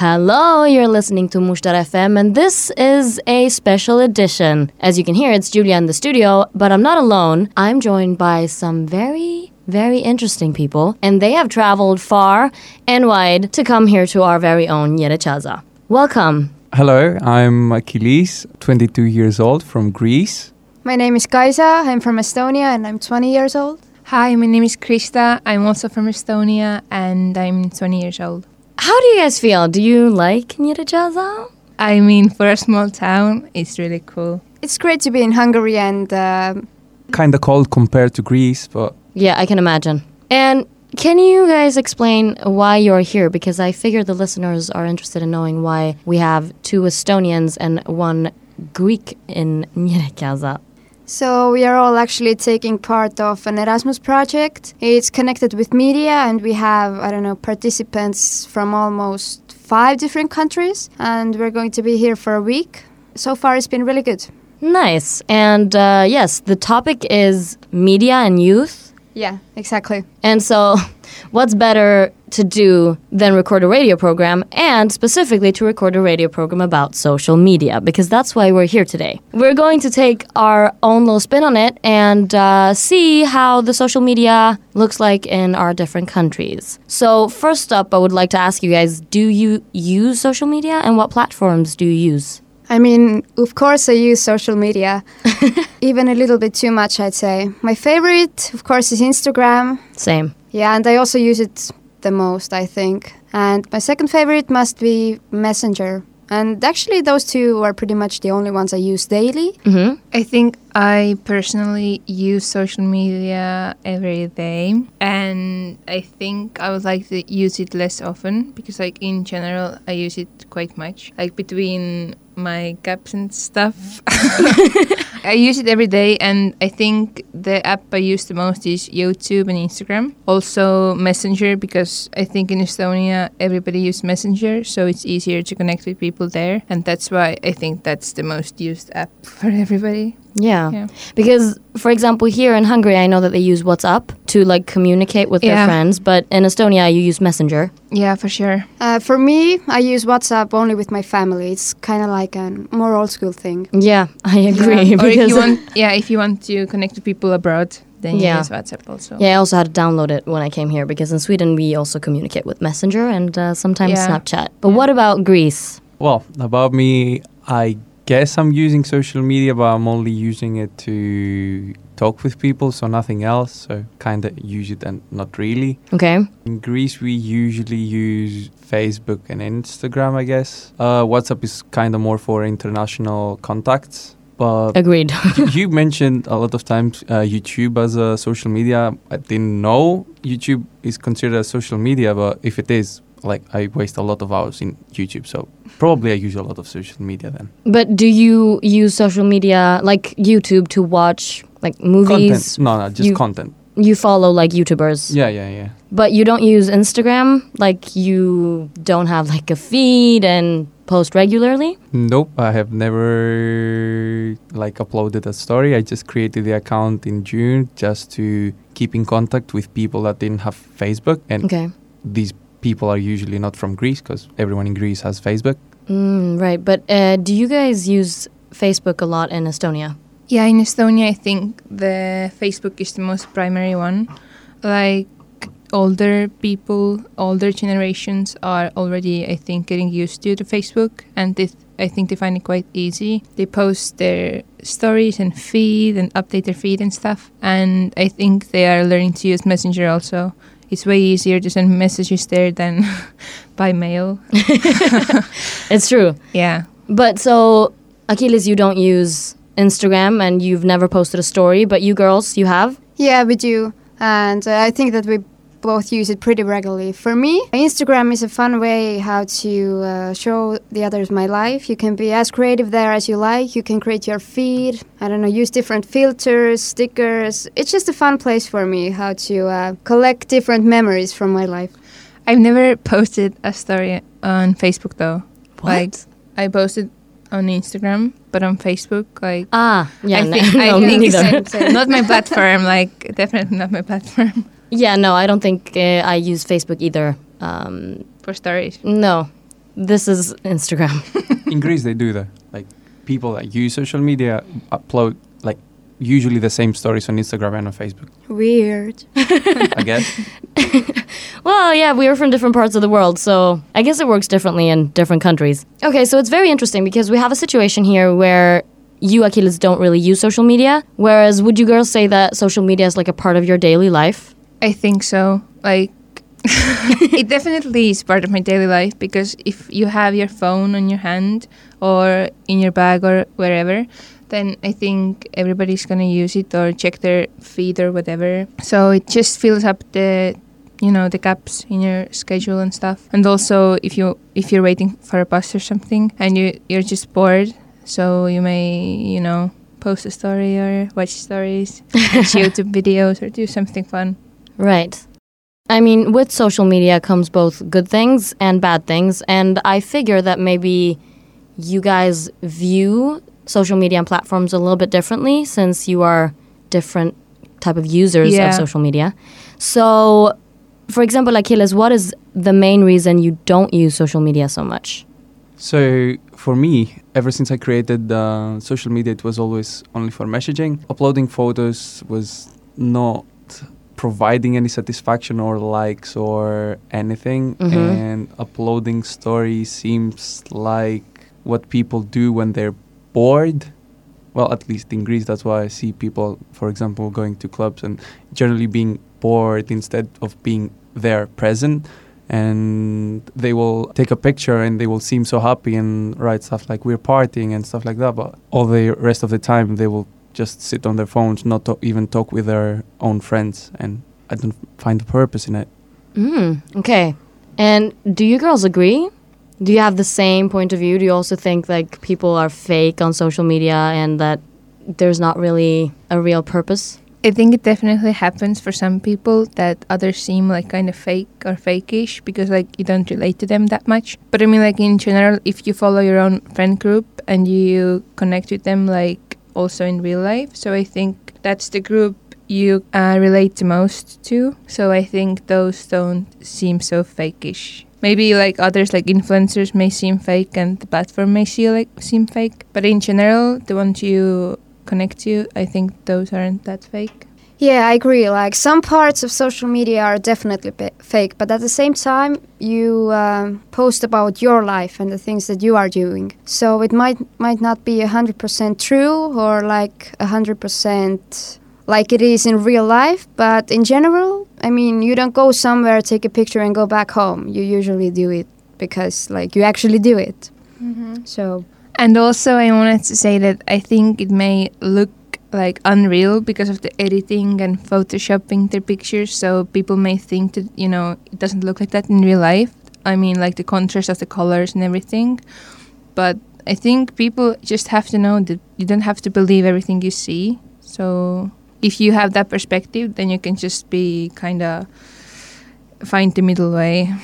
Hello, you're listening to Mushtar FM, and this is a special edition. As you can hear, it's Julia in the studio, but I'm not alone. I'm joined by some very, very interesting people, and they have traveled far and wide to come here to our very own Yerechaza. Welcome. Hello, I'm Achilles, 22 years old from Greece. My name is Kaisa. I'm from Estonia and I'm 20 years old. Hi, my name is Krista. I'm also from Estonia and I'm 20 years old. How do you guys feel? Do you like Yerechaza? I mean, for a small town, it's really cool. It's great to be in Hungary and uh, Kind of cold compared to Greece, but Yeah, I can imagine. And can you guys explain why you're here? Because I figure the listeners are interested in knowing why we have two Estonians and one Greek in Yerechaza. So we are all actually taking part of an Erasmus project. It's connected with media and we have, I don't know, participants from almost five different countries and we're going to be here for a week. So far it's been really good. Nice. And uh, yes, the topic is media and youth. Yeah, exactly. And so, what's better to do than record a radio program and specifically to record a radio program about social media? Because that's why we're here today. We're going to take our own little spin on it and uh, see how the social media looks like in our different countries. So, first up, I would like to ask you guys do you use social media and what platforms do you use? I mean, of course, I use social media, even a little bit too much, I'd say. My favorite, of course, is Instagram. Same. Yeah, and I also use it the most, I think. And my second favorite must be Messenger. And actually, those two are pretty much the only ones I use daily. hmm I think I personally use social media every day and I think I would like to use it less often because like in general I use it quite much. Like between my gaps and stuff. I use it every day and I think the app I use the most is YouTube and Instagram. Also Messenger because I think in Estonia everybody uses Messenger so it's easier to connect with people there and that's why I think that's the most used app for everybody. Yeah. Yeah. Because, for example, here in Hungary, I know that they use WhatsApp to like communicate with their friends, but in Estonia, you use Messenger. Yeah, for sure. Uh, for me, I use WhatsApp only with my family. It's kind of like a more old school thing. Yeah, I agree. or if because you want, yeah, if you want to connect to people abroad, then you Yeah. use WhatsApp also. yeah, I also had to download it when I came here because in Sweden we also communicate with Messenger and uh, sometimes Yeah. Snapchat. But Yeah. what about Greece? well, about me, I guess I'm using social media, but I'm only using it to talk with people, so nothing else. So kind of use it and not really. Okay. In Greece, we usually use Facebook and Instagram, I guess. Uh, WhatsApp is kind of more for international contacts. But Agreed. you mentioned a lot of times uh, YouTube as a social media. I didn't know YouTube is considered a social media, but if it is, like I waste a lot of hours in YouTube. So probably I use a lot of social media then. but do you use social media like YouTube to watch like movies? Content. No, no, just you- content. You follow like YouTubers. Yeah, yeah, yeah. But you don't use Instagram? Like you don't have like a feed and post regularly? Nope, I have never like uploaded a story. I just created the account in June just to keep in contact with people that didn't have Facebook, and Okay. these people are usually not from Greece because everyone in Greece has Facebook. Mm, right. But uh, do you guys use Facebook a lot in Estonia? Yeah, in Estonia, I think the Facebook is the most primary one. Like older people, older generations are already, I think, getting used to the Facebook, and they, I think they find it quite easy. They post their stories and feed and update their feed and stuff, and I think they are learning to use Messenger also. It's way easier to send messages there than by mail. It's true. Yeah. But so, Achilles, you don't use Instagram and you've never posted a story, but you girls, you have? Yeah, we do. And uh, I think that we both use it pretty regularly. For me, Instagram is a fun way how to uh, show the others my life. You can be as creative there as you like. You can create your feed. I don't know, use different filters, stickers. It's just a fun place for me how to uh, collect different memories from my life. I've never posted a story on Facebook though. What? Like I posted on Instagram, but on Facebook, like Ah, yeah, I no, think, no, I me think neither. same, same. not my platform. Like definitely not my platform Yeah, no, I don't think uh, I use Facebook either. Um, for stories. no, this is Instagram. in Greece, they do that. Like people that use social media upload like usually the same stories on Instagram and on Facebook. Weird. I guess. Well, yeah, we are from different parts of the world, so I guess it works differently in different countries. Okay, so it's very interesting because we have a situation here where you, Achilles, don't really use social media. Whereas, would you girls say that social media is like a part of your daily life? I think so. Like, it definitely is part of my daily life because if you have your phone on your hand or in your bag or wherever, then I think everybody's gonna use it or check their feed or whatever. So it just fills up the you know the gaps in your schedule and stuff and also if you if you're waiting for a bus or something and you you're just bored so you may you know post a story or watch stories watch youtube videos or do something fun Right. I mean, with social media comes both good things and bad things, and I figure that maybe you guys view social media and platforms a little bit differently since you are different type of users Yeah. of social media. So, for example, Achilles, what is the main reason you don't use social media so much? So for me, ever since I created uh, social media, it was always only for messaging. Uploading photos was not providing any satisfaction or likes or anything. Mhm. And uploading stories seems like what people do when they're bored. Well, at least in Greece, that's why I see people, for example, going to clubs and generally being bored instead of being there present and they will take a picture and they will seem so happy and write stuff like we're partying and stuff like that but all the rest of the time they will just sit on their phones not to even talk with their own friends and i don't find the purpose in it Mm, okay. And do you girls agree? Do you have the same point of view? Do you also think like people are fake on social media and that there's not really a real purpose? I think it definitely happens for some people that others seem like kind of fake or fakeish because like you don't relate to them that much. But I mean like in general, if you follow your own friend group and you connect with them like also in real life, so I think that's the group you uh, relate the most to. So I think those don't seem so fakeish. Maybe like others like influencers may seem fake and the platform may see like seem fake, but in general, the ones you connect to, I think those aren't that fake. Yeah, I agree. Like some parts of social media are definitely fake, but at the same time, you um, post about your life and the things that you are doing. So it might might not be hundred percent true or like hundred percent like it is in real life, but in general, I mean, you don't go somewhere, take a picture, and go back home. You usually do it because like you actually do it. So And also, I wanted to say that I think it may look like unreal because of the editing and photoshopping their pictures. So people may think that you know it doesn't look like that in real life. I mean, like the contrast of the colors and everything. But I think people just have to know that you don't have to believe everything you see. So if you have that perspective, then you can just be kind of find the middle way.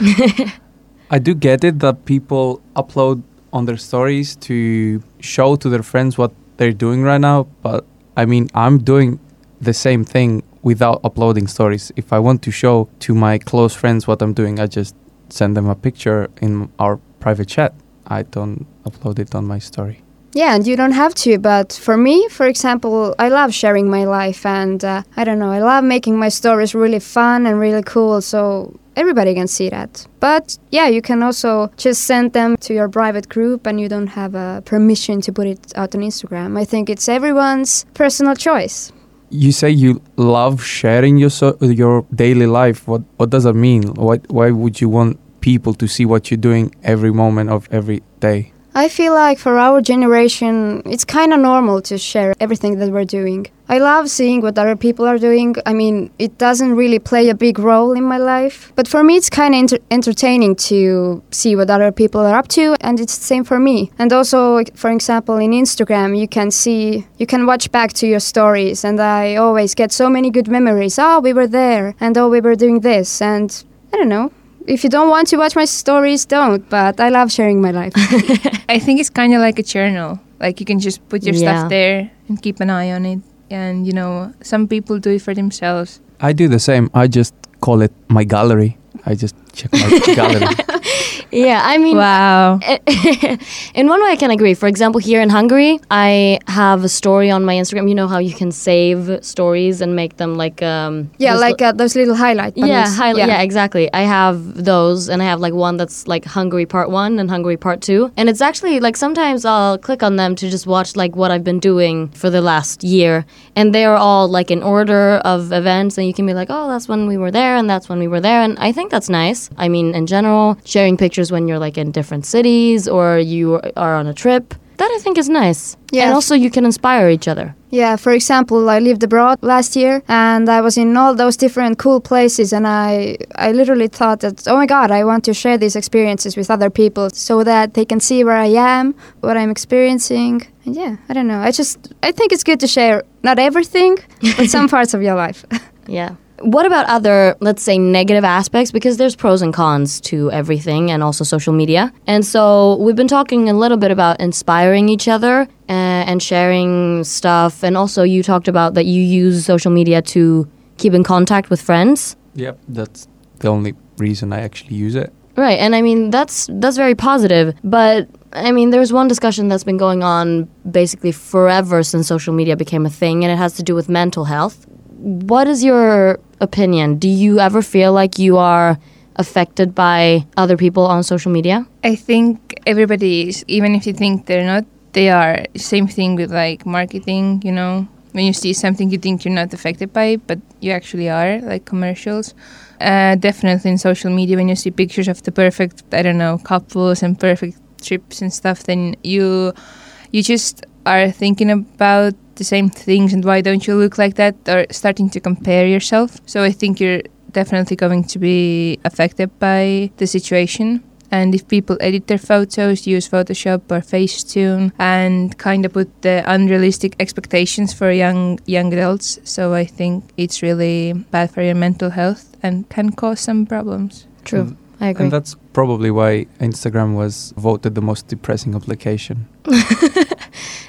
i do get it that people upload on their stories to show to their friends what they're doing right now but i mean i'm doing the same thing without uploading stories. If i want to show to my close friends what i'm doing i just send them a picture in our private chat. I don't upload it on my story Yeah, and you don't have to. But for me, for example, I love sharing my life, and uh, I don't know, I love making my stories really fun and really cool. So everybody can see that. But yeah, you can also just send them to your private group, and you don't have uh, permission to put it out on Instagram. I think it's everyone's personal choice. you say you love sharing your so, your daily life what what does that mean why why would you want people to see what you're doing every moment of every day I feel like for our generation, it's kind of normal to share everything that we're doing. I love seeing what other people are doing. I mean, it doesn't really play a big role in my life, but for me, it's kind of enter- entertaining to see what other people are up to, and it's the same for me. And also, for example, in Instagram, you can see, you can watch back to your stories, and I always get so many good memories. Oh, we were there, and oh, we were doing this, and I don't know. If you don't want to watch my stories, don't. But I love sharing my life. I think it's kind of like a journal. Like you can just put your Yeah. stuff there and keep an eye on it. And you know, some people do it for themselves. i do the same i just call it my gallery i just check my gallery yeah, I mean, Wow. in one way, I can agree. For example, here in Hungary, I have a story on my Instagram. You know how you can save stories and make them like um Yeah, like uh, those little highlight buttons. yeah, highlight. Yeah. exactly. I have those, and I have like one that's like Hungary Part One and Hungary Part Two, and it's actually like sometimes I'll click on them to just watch like what I've been doing for the last year, and they are all like in order of events, and you can be like, oh, that's when we were there, and that's when we were there, and I think that's nice. I mean, in general, sharing pictures when you're like in different cities or you are on a trip. That I think is nice. Yeah. And also you can inspire each other. Yeah, for example, I lived abroad last year and I was in all those different cool places and I I literally thought that oh my god, I want to share these experiences with other people so that they can see where I am, what I'm experiencing. And yeah, I don't know. I just I think it's good to share not everything, but some parts of your life. Yeah. What about other, let's say, negative aspects? Because there's pros and cons to everything and also social media. And so we've been talking a little bit about inspiring each other uh, and sharing stuff. And also, you talked about that you use social media to keep in contact with friends. Yep, that's the only reason I actually use it. Right, and I mean that's that's very positive, but I mean there's one discussion that's been going on basically forever since social media became a thing and it has to do with mental health. What is your opinion? Do you ever feel like you are affected by other people on social media? I think everybody is, even if you think they're not, they are. Same thing with like marketing, you know. When you see something you think you're not affected by it, but you actually are, like commercials. Uh, definitely in social media, when you see pictures of the perfect, I don't know, couples and perfect trips and stuff, then you you just are thinking about the same things and why don't you look like that or starting to compare yourself. So I think you're definitely going to be affected by the situation. And if people edit their photos, use Photoshop or Facetune, and kind of put the unrealistic expectations for young young adults, so I think it's really bad for your mental health and can cause some problems. True. And- I agree. And that's probably why Instagram was voted the most depressing application.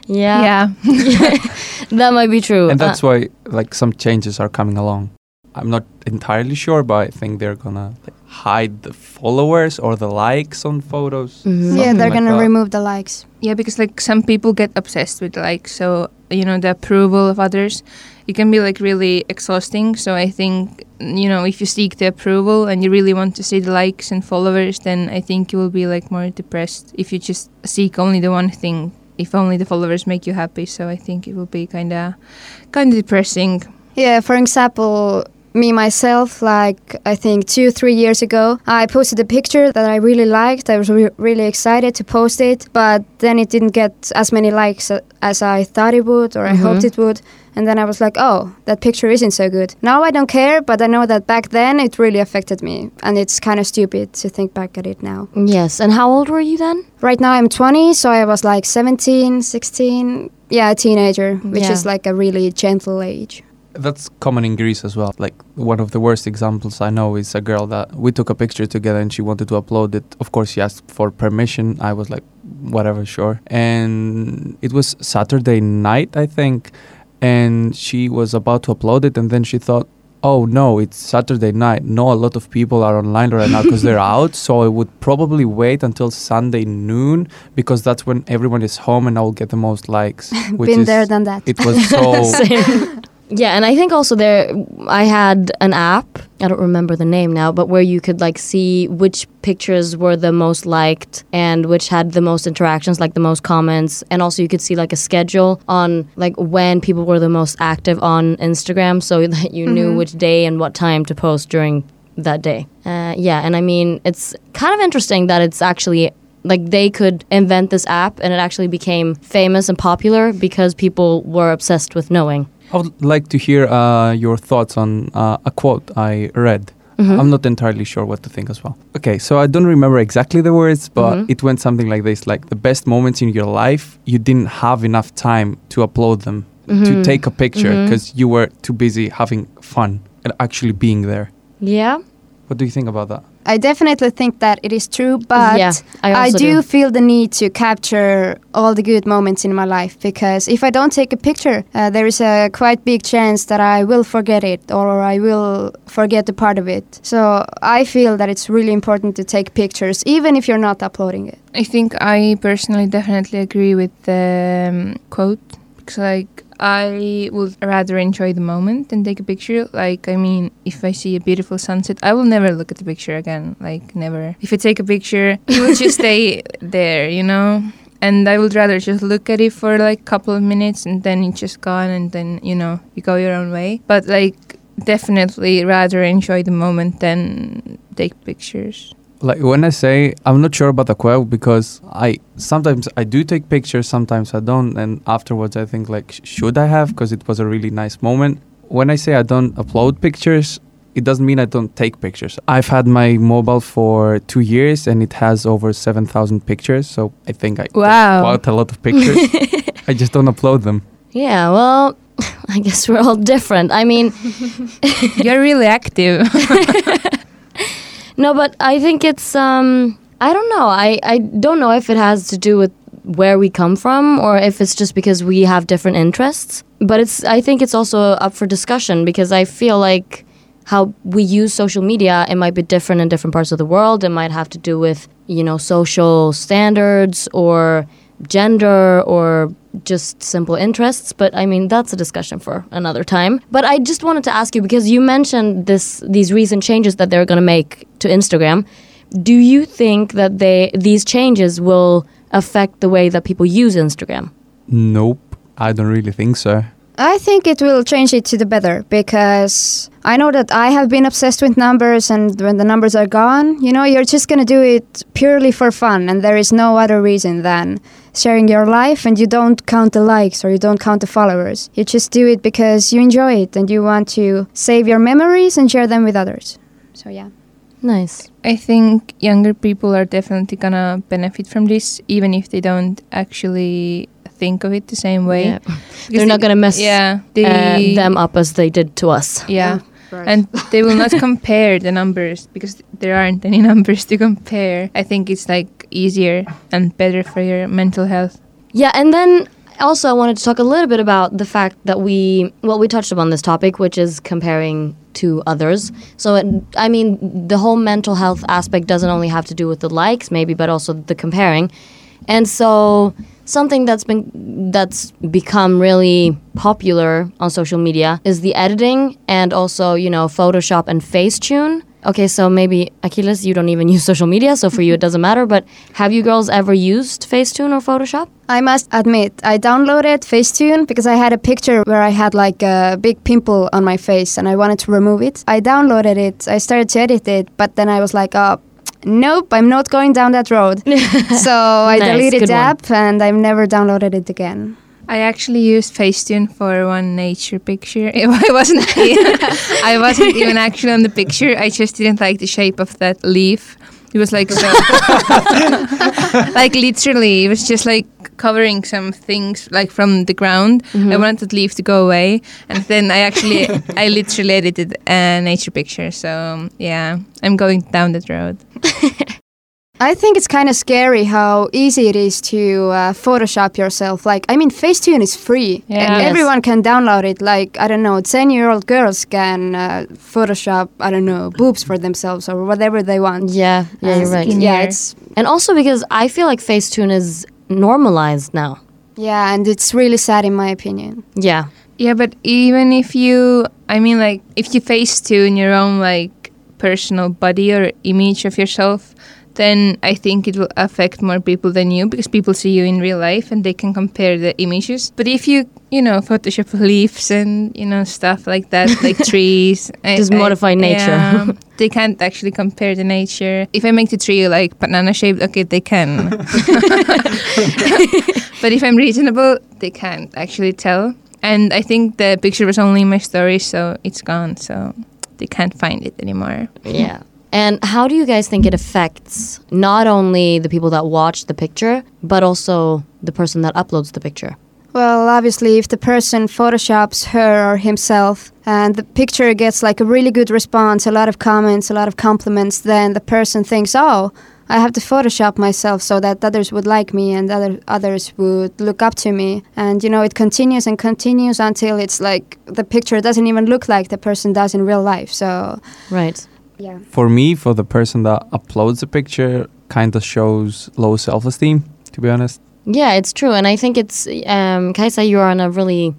yeah. Yeah. that might be true. and Uh, that's why like some changes are coming along. I'm not entirely sure, but I think they're gonna like, hide the followers or the likes on photos. Mhm. yeah, they're like gonna that. remove the likes. Yeah, because like some people get obsessed with like so you know the approval of others. It can be like really exhausting. So I think you know if you seek the approval and you really want to see the likes and followers, then I think you will be like more depressed if you just seek only the one thing. If only the followers make you happy. So I think it will be kind of kind of depressing. Yeah, for example, me myself, like I think two, three years ago, I posted a picture that I really liked. I was re- really excited to post it, but then it didn't get as many likes as I thought it would or I mm-hmm. hoped it would. And then I was like, oh, that picture isn't so good. Now I don't care, but I know that back then it really affected me. And it's kind of stupid to think back at it now. yes. And how old were you then? Right now I'm 20, so I was like 17, 16. Yeah, a teenager, which Yeah. is like a really gentle age. That's common in Greece as well. Like one of the worst examples I know is a girl that we took a picture together and she wanted to upload it. Of course, she asked for permission. I was like, whatever, sure. And it was Saturday night, I think. And she was about to upload it, and then she thought, oh no, it's Saturday night. No, a lot of people are online right now because they're out. So I would probably wait until Sunday noon because that's when everyone is home and I will get the most likes. Which Been is, there, done that. It was so. Yeah, and I think also there, I had an app. I don't remember the name now, but where you could like see which pictures were the most liked and which had the most interactions, like the most comments, and also you could see like a schedule on like when people were the most active on Instagram, so that you knew which day and what time to post during that day. Uh, yeah, and I mean it's kind of interesting that it's actually like they could invent this app and it actually became famous and popular because people were obsessed with knowing. I would like to hear uh, your thoughts on uh, a quote I read. Mm-hmm. I'm not entirely sure what to think as well. Okay, so I don't remember exactly the words, but Mhm. it went something like this like the best moments in your life, you didn't have enough time to upload them, Mm-hmm. to take a picture because you were too busy having fun and actually being there. Yeah. What do you think about that? I definitely think that it is true, but Yeah, I also do, do. feel the need to capture all the good moments in my life because if I don't take a picture, uh, there is a quite big chance that I will forget it or I will forget a part of it. So I feel that it's really important to take pictures, even if you're not uploading it. I think I personally definitely agree with the um, quote because, like, I would rather enjoy the moment than take a picture. Like, I mean, if I see a beautiful sunset, I will never look at the picture again. Like, never. If I take a picture, it will just stay there, you know? And I would rather just look at it for like a couple of minutes and then it's just gone and then, you know, you go your own way. But, like, definitely rather enjoy the moment than take pictures. Like when I say I'm not sure about the quote because I sometimes I do take pictures, sometimes I don't, and afterwards I think like sh- should I have because it was a really nice moment. When I say I don't upload pictures, it doesn't mean I don't take pictures. I've had my mobile for two years and it has over seven thousand pictures, so I think I take Wow. quite a lot of pictures. I just don't upload them. Yeah, well, I guess we're all different. I mean, You're really active. No, but I think it's um I don't know. I I don't know if it has to do with where we come from or if it's just because we have different interests. But it's I think it's also up for discussion because I feel like how we use social media it might be different in different parts of the world. It might have to do with, you know, social standards or gender or just simple interests but i mean that's a discussion for another time but i just wanted to ask you because you mentioned this these recent changes that they're going to make to instagram do you think that they these changes will affect the way that people use instagram Nope, I don't really think so. I think it will change it to the better because I know that I have been obsessed with numbers, and when the numbers are gone, you know, you're just gonna do it purely for fun, and there is no other reason than sharing your life, and you don't count the likes or you don't count the followers. You just do it because you enjoy it and you want to save your memories and share them with others. So, yeah. Nice I think younger people are definitely gonna benefit from this, even if they don't actually think of it the same way. Yeah. They're not going to mess Yeah, uh, them up as they did to us Yeah, Right. and they will not compare the numbers because there aren't any numbers to compare. I think it's like easier and better for your mental health. Yeah, and then also I wanted to talk a little bit about the fact that we, well, we touched upon this topic, which is comparing to others. So, it, I mean, the whole mental health aspect doesn't only have to do with the likes, maybe, but also the comparing. And so, something that's been that's become really popular on social media is the editing and also, you know, Photoshop and Facetune. Okay, so maybe Achilles, you don't even use social media, so for you it doesn't matter. But have you girls ever used Facetune or Photoshop? I must admit, I downloaded Facetune because I had a picture where I had like a big pimple on my face and I wanted to remove it. I downloaded it, I started to edit it, but then I was like, oh, nope, I'm not going down that road. so I Nice, deleted the one. app and I've never downloaded it again. I actually used Facetune for one nature picture. I wasn't. I wasn't even actually on the picture. I just didn't like the shape of that leaf. It was like so, like literally, it was just like covering some things like from the ground. I mm-hmm. wanted that leaf to go away, and then I actually, I literally edited a nature picture. So yeah, I'm going down that road. I think it's kind of scary how easy it is to uh, Photoshop yourself. Like, I mean, Facetune is free. Yeah. and Yes. Everyone can download it. Like, I don't know, 10 year old girls can uh, Photoshop, I don't know, boobs for themselves or whatever they want. Yeah, yeah, And you're right. Yeah, Skinnier. it's And also because I feel like Facetune is normalized now. yeah, and it's really sad in my opinion. Yeah. Yeah, but even if you, I mean, like, if you Facetune your own, like, personal body or image of yourself, then I think it will affect more people than you because people see you in real life and they can compare the images. But if you, you know, Photoshop leaves and, you know, stuff like that, like trees. Just I- modify nature. yeah, they can't actually compare the nature. If I make the tree like banana shaped, okay, they can. but if I'm reasonable, they can't actually tell. And I think the picture was only in my story, so it's gone. So they can't find it anymore. Yeah. And how do you guys think it affects not only the people that watch the picture, but also the person that uploads the picture? Well, obviously, if the person photoshops her or himself and the picture gets like a really good response, a lot of comments, a lot of compliments, then the person thinks, oh, I have to Photoshop myself so that others would like me and other others would look up to me. And you know, it continues and continues until it's like the picture doesn't even look like the person does in real life. So Right. Yeah. For me, for the person that uploads the picture, kind of shows low self-esteem. To be honest. Yeah, it's true, and I think it's um, Kaisa. You're on a really,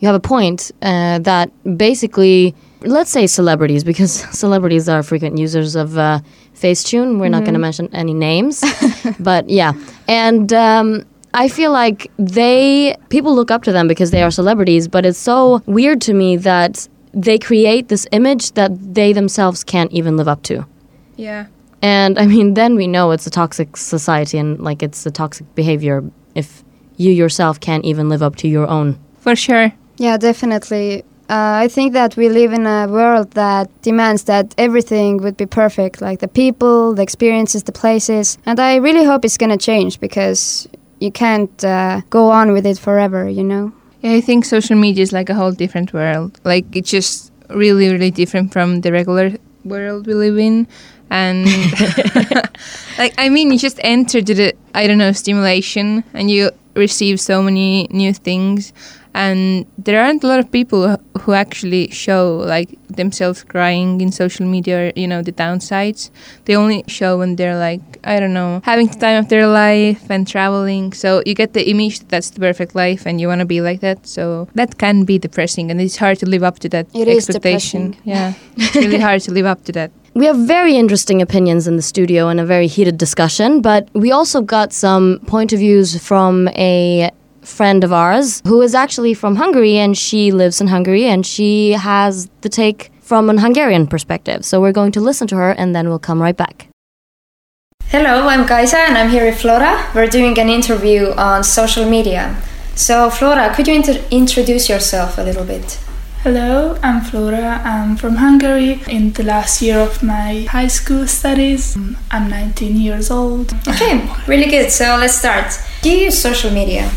you have a point uh, that basically, let's say celebrities, because celebrities are frequent users of uh, Facetune. We're not going to mention any names, but yeah, and um, I feel like they people look up to them because they are celebrities. But it's so weird to me that they create this image that they themselves can't even live up to. Yeah. And I mean, then we know it's a toxic society and like it's a toxic behavior if you yourself can't even live up to your own. For sure. Yeah, definitely. Uh, I think that we live in a world that demands that everything would be perfect, like the people, the experiences, the places. And I really hope it's going to change because you can't uh, go on with it forever, you know? Yeah, I think social media is like a whole different world. Like it's just really, really different from the regular world we live in. And like I mean, you just enter to the I don't know stimulation, and you receive so many new things. And there aren't a lot of people who- actually show like themselves crying in social media. Or, you know the downsides. They only show when they're like I don't know having the time of their life and traveling. So you get the image that that's the perfect life, and you want to be like that. So that can be depressing, and it's hard to live up to that It expectation. Yeah, it's really hard to live up to that. We have very interesting opinions in the studio and a very heated discussion, but we also got some point of views from a friend of ours who is actually from Hungary and she lives in Hungary and she has the take from an Hungarian perspective. So we're going to listen to her and then we'll come right back. Hello, I'm Kaisa and I'm here with Flora. We're doing an interview on social media. So, Flora, could you inter- introduce yourself a little bit? Hello, I'm Flora. I'm from Hungary in the last year of my high school studies. I'm 19 years old. Okay, really good. So, let's start. Do you use social media?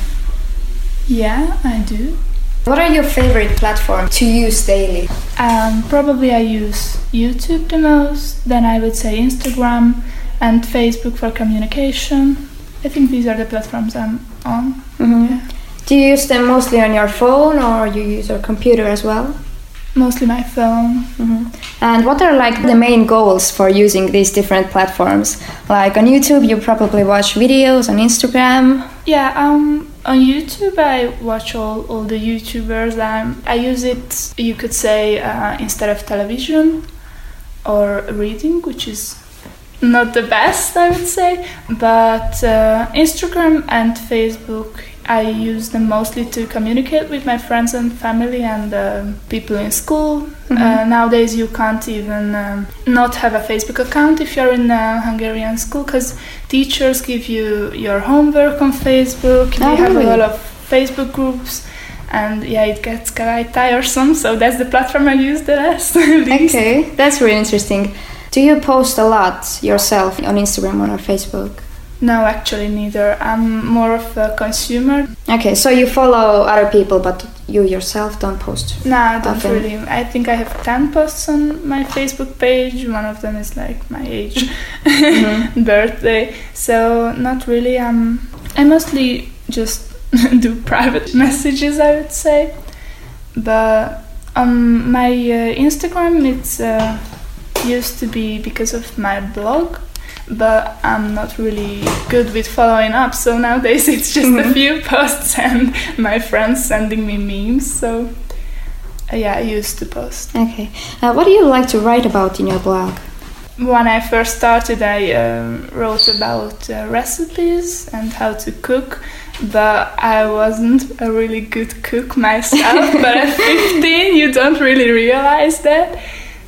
Yeah, I do. What are your favorite platforms to use daily? Um, probably I use YouTube the most, then I would say Instagram and Facebook for communication. I think these are the platforms I'm on. Mhm. Yeah. Do you use them mostly on your phone or you use your computer as well? Mostly my phone. And what are like the main goals for using these different platforms? Like on YouTube, you probably watch videos, on Instagram. Yeah, um, on YouTube I watch all, all the YouTubers. Um, I use it, you could say, uh, instead of television or reading, which is not the best, I would say. But uh, Instagram and Facebook, I use them mostly to communicate with my friends and family and uh, people in school. Uh, nowadays, you can't even um, not have a Facebook account if you're in a Hungarian school because teachers give you your homework on Facebook. Oh, we have a lot of Facebook groups. And yeah, it gets quite tiresome, so that's the platform I use the least. Okay, that's really interesting. Do you post a lot yourself on Instagram or on Facebook? No, actually, neither. I'm more of a consumer. Okay, so you follow other people, but you yourself don't post. No, I don't Often. really. I think I have 10 posts on my Facebook page. One of them is like my age, birthday. So, not really. Um, I mostly just do private messages, I would say. But on my uh, Instagram, it's uh, used to be because of my blog. But I'm not really good with following up, so nowadays it's just a few posts and my friends sending me memes. So uh, yeah, I used to post. Okay. Uh, what do you like to write about in your blog? When I first started, I um, wrote about uh, recipes and how to cook, but I wasn't a really good cook myself. but at 15, you don't really realize that.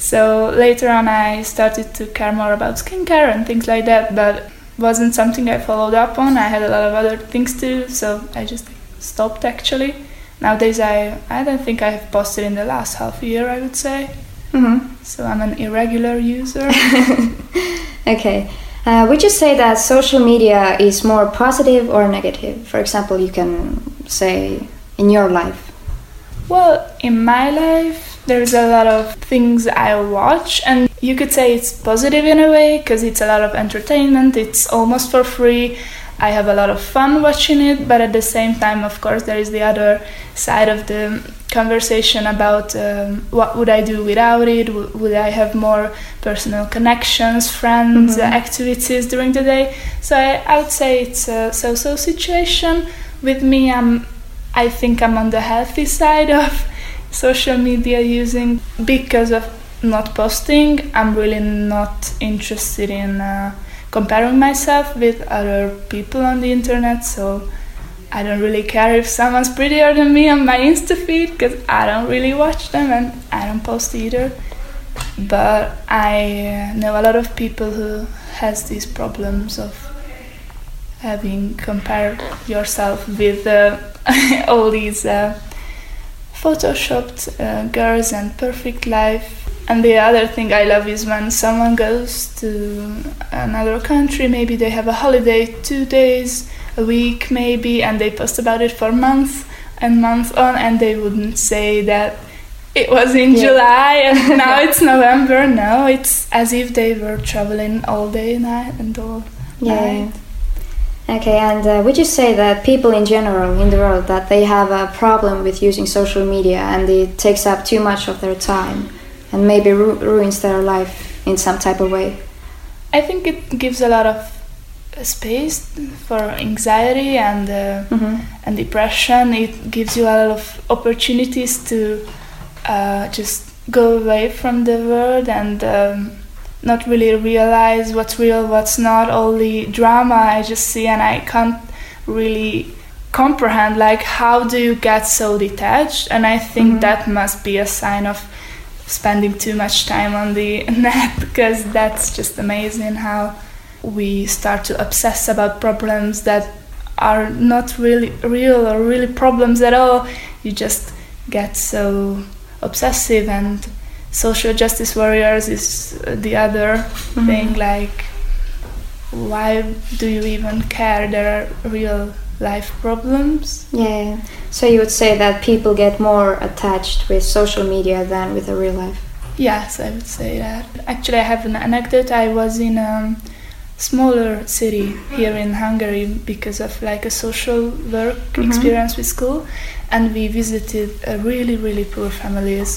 So later on, I started to care more about skincare and things like that, but wasn't something I followed up on. I had a lot of other things to do, so I just stopped actually. Nowadays, I, I don't think I have posted in the last half year, I would say. Mm-hmm. So I'm an irregular user. Okay. Uh, would you say that social media is more positive or negative? For example, you can say, in your life? Well, in my life, there's a lot of things I watch, and you could say it's positive in a way because it's a lot of entertainment, it's almost for free. I have a lot of fun watching it, but at the same time, of course, there is the other side of the conversation about um, what would I do without it? W- would I have more personal connections, friends, Mhm. uh, activities during the day? So I, I would say it's a so-so situation. With me, I'm, I think I'm on the healthy side of social media using because of not posting. I'm really not interested in uh, comparing myself with other people on the internet, so I don't really care if someone's prettier than me on my Insta feed because I don't really watch them and I don't post either. But I uh, know a lot of people who has these problems of having compared yourself with uh, all these uh, photoshopped uh, girls and perfect life. And the other thing I love is when someone goes to another country, maybe they have a holiday, two days, a week maybe, and they post about it for months and months on, and they wouldn't say that it was in Yeah. July and now it's November. No, it's as if they were traveling all day, night, and all night. Okay, and uh, would you say that people in general in the world that they have a problem with using social media and it takes up too much of their time and maybe ru- ruins their life in some type of way? I think it gives a lot of space for anxiety and uh, hmm and depression. It gives you a lot of opportunities to uh, just go away from the world and um, not really realize what's real, what's not. All the drama I just see, and I can't really comprehend like how do you get so detached. And I think Mhm. that must be a sign of spending too much time on the net because that's just amazing how we start to obsess about problems that are not really real or really problems at all. You just get so obsessive and social justice warriors is uh, the other thing like why do you even care there are real life problems Yeah. So you would say that people get more attached with social media than with the real life? yes i would say that actually i have an anecdote i was in a smaller city here in hungary because of like a social work Mhm. experience with school and we visited uh, really really poor families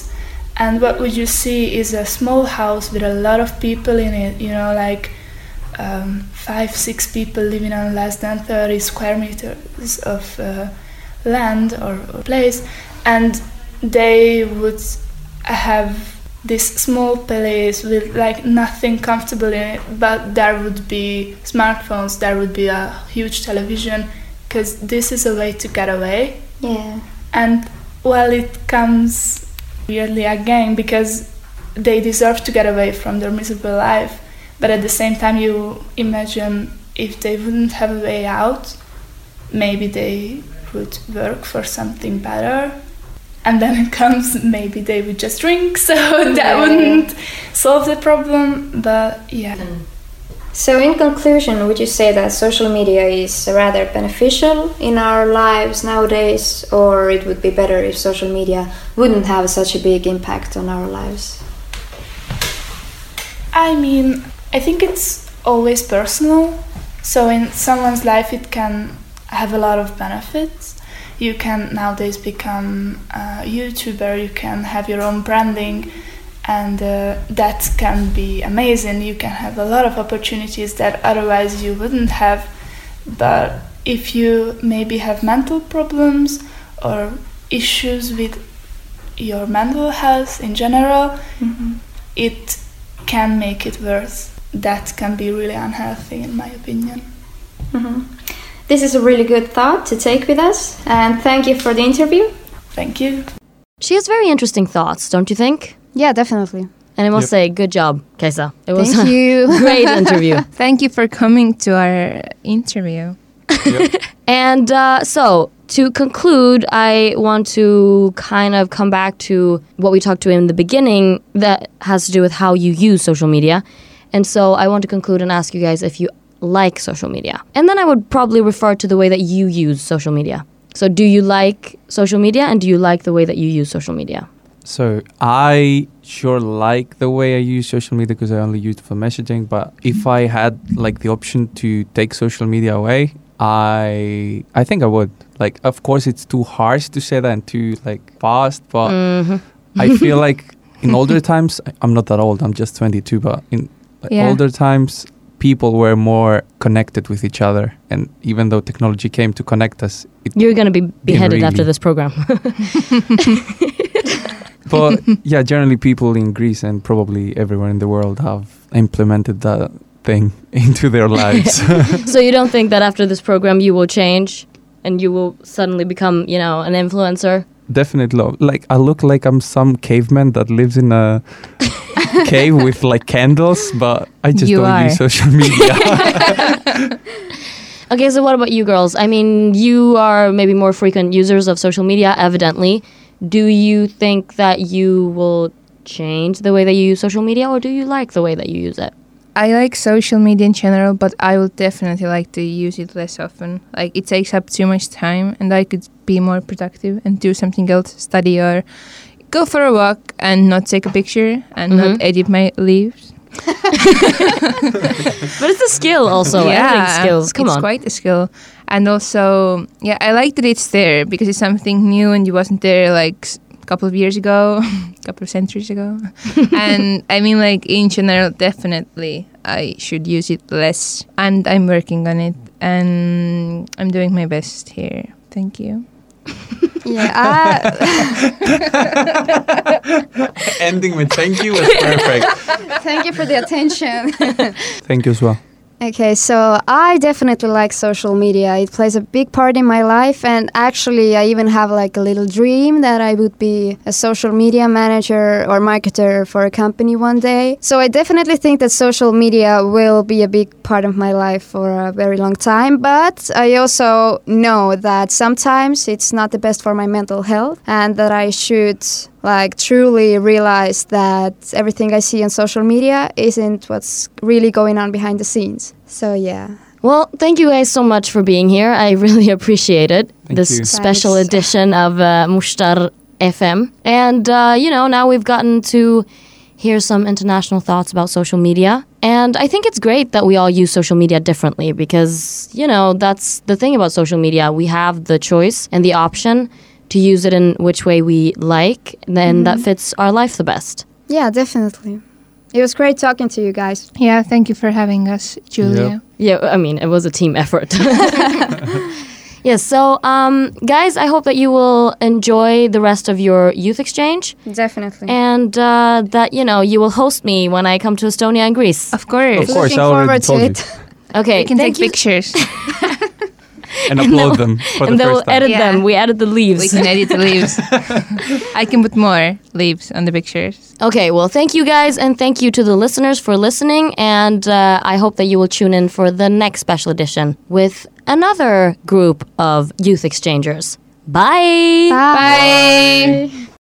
and what would you see is a small house with a lot of people in it you know like um, five six people living on less than 30 square meters of uh, land or, or place and they would have this small place with like nothing comfortable in it but there would be smartphones there would be a huge television because this is a way to get away Yeah. and well it comes weirdly again because they deserve to get away from their miserable life. But at the same time you imagine if they wouldn't have a way out maybe they would work for something better. And then it comes maybe they would just drink so that Yeah. wouldn't solve the problem. But yeah So, in conclusion, would you say that social media is rather beneficial in our lives nowadays, or it would be better if social media wouldn't have such a big impact on our lives? I mean, I think it's always personal. So in someone's life, it can have a lot of benefits. You can nowadays become a YouTuber. You can have your own branding, and uh, that can be amazing. You can have a lot of opportunities that otherwise you wouldn't have. But if you maybe have mental problems or issues with your mental health in general, it can make it worse. That can be really unhealthy, in my opinion. hmm This is a really good thought to take with us, and thank you for the interview. Thank you. She has very interesting thoughts, don't you think? Yeah, definitely. And I must Yep. say, good job, Kaisa. It was Thank a you. great interview. Thank you for coming to our interview. Yep. And uh, so, to conclude, I want to kind of come back to what we talked to in the beginning that has to do with how you use social media. And so, I want to conclude and ask you guys if you like social media. And then I would probably refer to the way that you use social media. So, do you like social media and do you like the way that you use social media? So I sure like the way I use social media because I only use it for messaging. But if I had like the option to take social media away, I I think I would. Like, of course, it's too harsh to say that and too like fast, but Mhm. I feel like in older times, I'm not that old. I'm just 22, but in like, Yeah. older times, people were more connected with each other, and even though technology came to connect us, You're going to be beheaded after this program. but yeah, generally people in Greece and probably everywhere in the world have implemented that thing into their lives. so, you don't think that after this program you will change and you will suddenly become, you know, an influencer? Definitely, like I look like I'm some caveman that lives in a cave with like candles, but I just You don't are. use social media. Okay, so what about you girls? I mean, you are maybe more frequent users of social media, evidently. Do you think that you will change the way that you use social media, or do you like the way that you use it? I like social media in general, but I would definitely like to use it less often. Like it takes up too much time, and I could be more productive and do something else, study or go for a walk and not take a picture and Mhm. not edit my leaves. But it's a skill also. Editing skills. Come it's on. quite a skill. And also, yeah, I like that it's there because it's something new and it wasn't there like a couple of years ago, a couple of centuries ago. and I mean, like in general, definitely I should use it less. And I'm working on it and I'm doing my best here. Thank you. Yeah, I, uh, Ending with thank you was perfect. thank you for the attention. Thank you as well. Okay, so I definitely like social media. It plays a big part in my life, and actually, I even have like a little dream that I would be a social media manager or marketer for a company one day. So I definitely think that social media will be a big part of my life for a very long time. But I also know that sometimes it's not the best for my mental health, and that I should like truly realize that everything I see on social media isn't what's really going on behind the scenes. So yeah. Well, thank you guys so much for being here. I really appreciate it. Thank this you. special Thanks. edition of uh, Mushtar FM. And, uh, you know, now we've gotten to hear some international thoughts about social media. And I think it's great that we all use social media differently because, you know, that's the thing about social media. We have the choice and the option to use it in which way we like, then that fits our life the best. Yeah, definitely. It was great talking to you guys. Yeah, thank you for having us, Julia. Yeah, I mean, it was a team effort. yes, so um, guys, I hope that you will enjoy the rest of your youth exchange Definitely. and uh, that, you know, you will host me when I come to Estonia and Greece. Of course. Of course, Looking I already forward to told you. it. Okay, We can thank take you. pictures. And upload them for And the they'll first time. edit Yeah. them. We added the leaves. we can edit the leaves. I can put more leaves on the pictures. Okay, well, thank you guys, and thank you to the listeners for listening. And uh, I hope that you will tune in for the next special edition with another group of youth exchangers. Bye. Bye.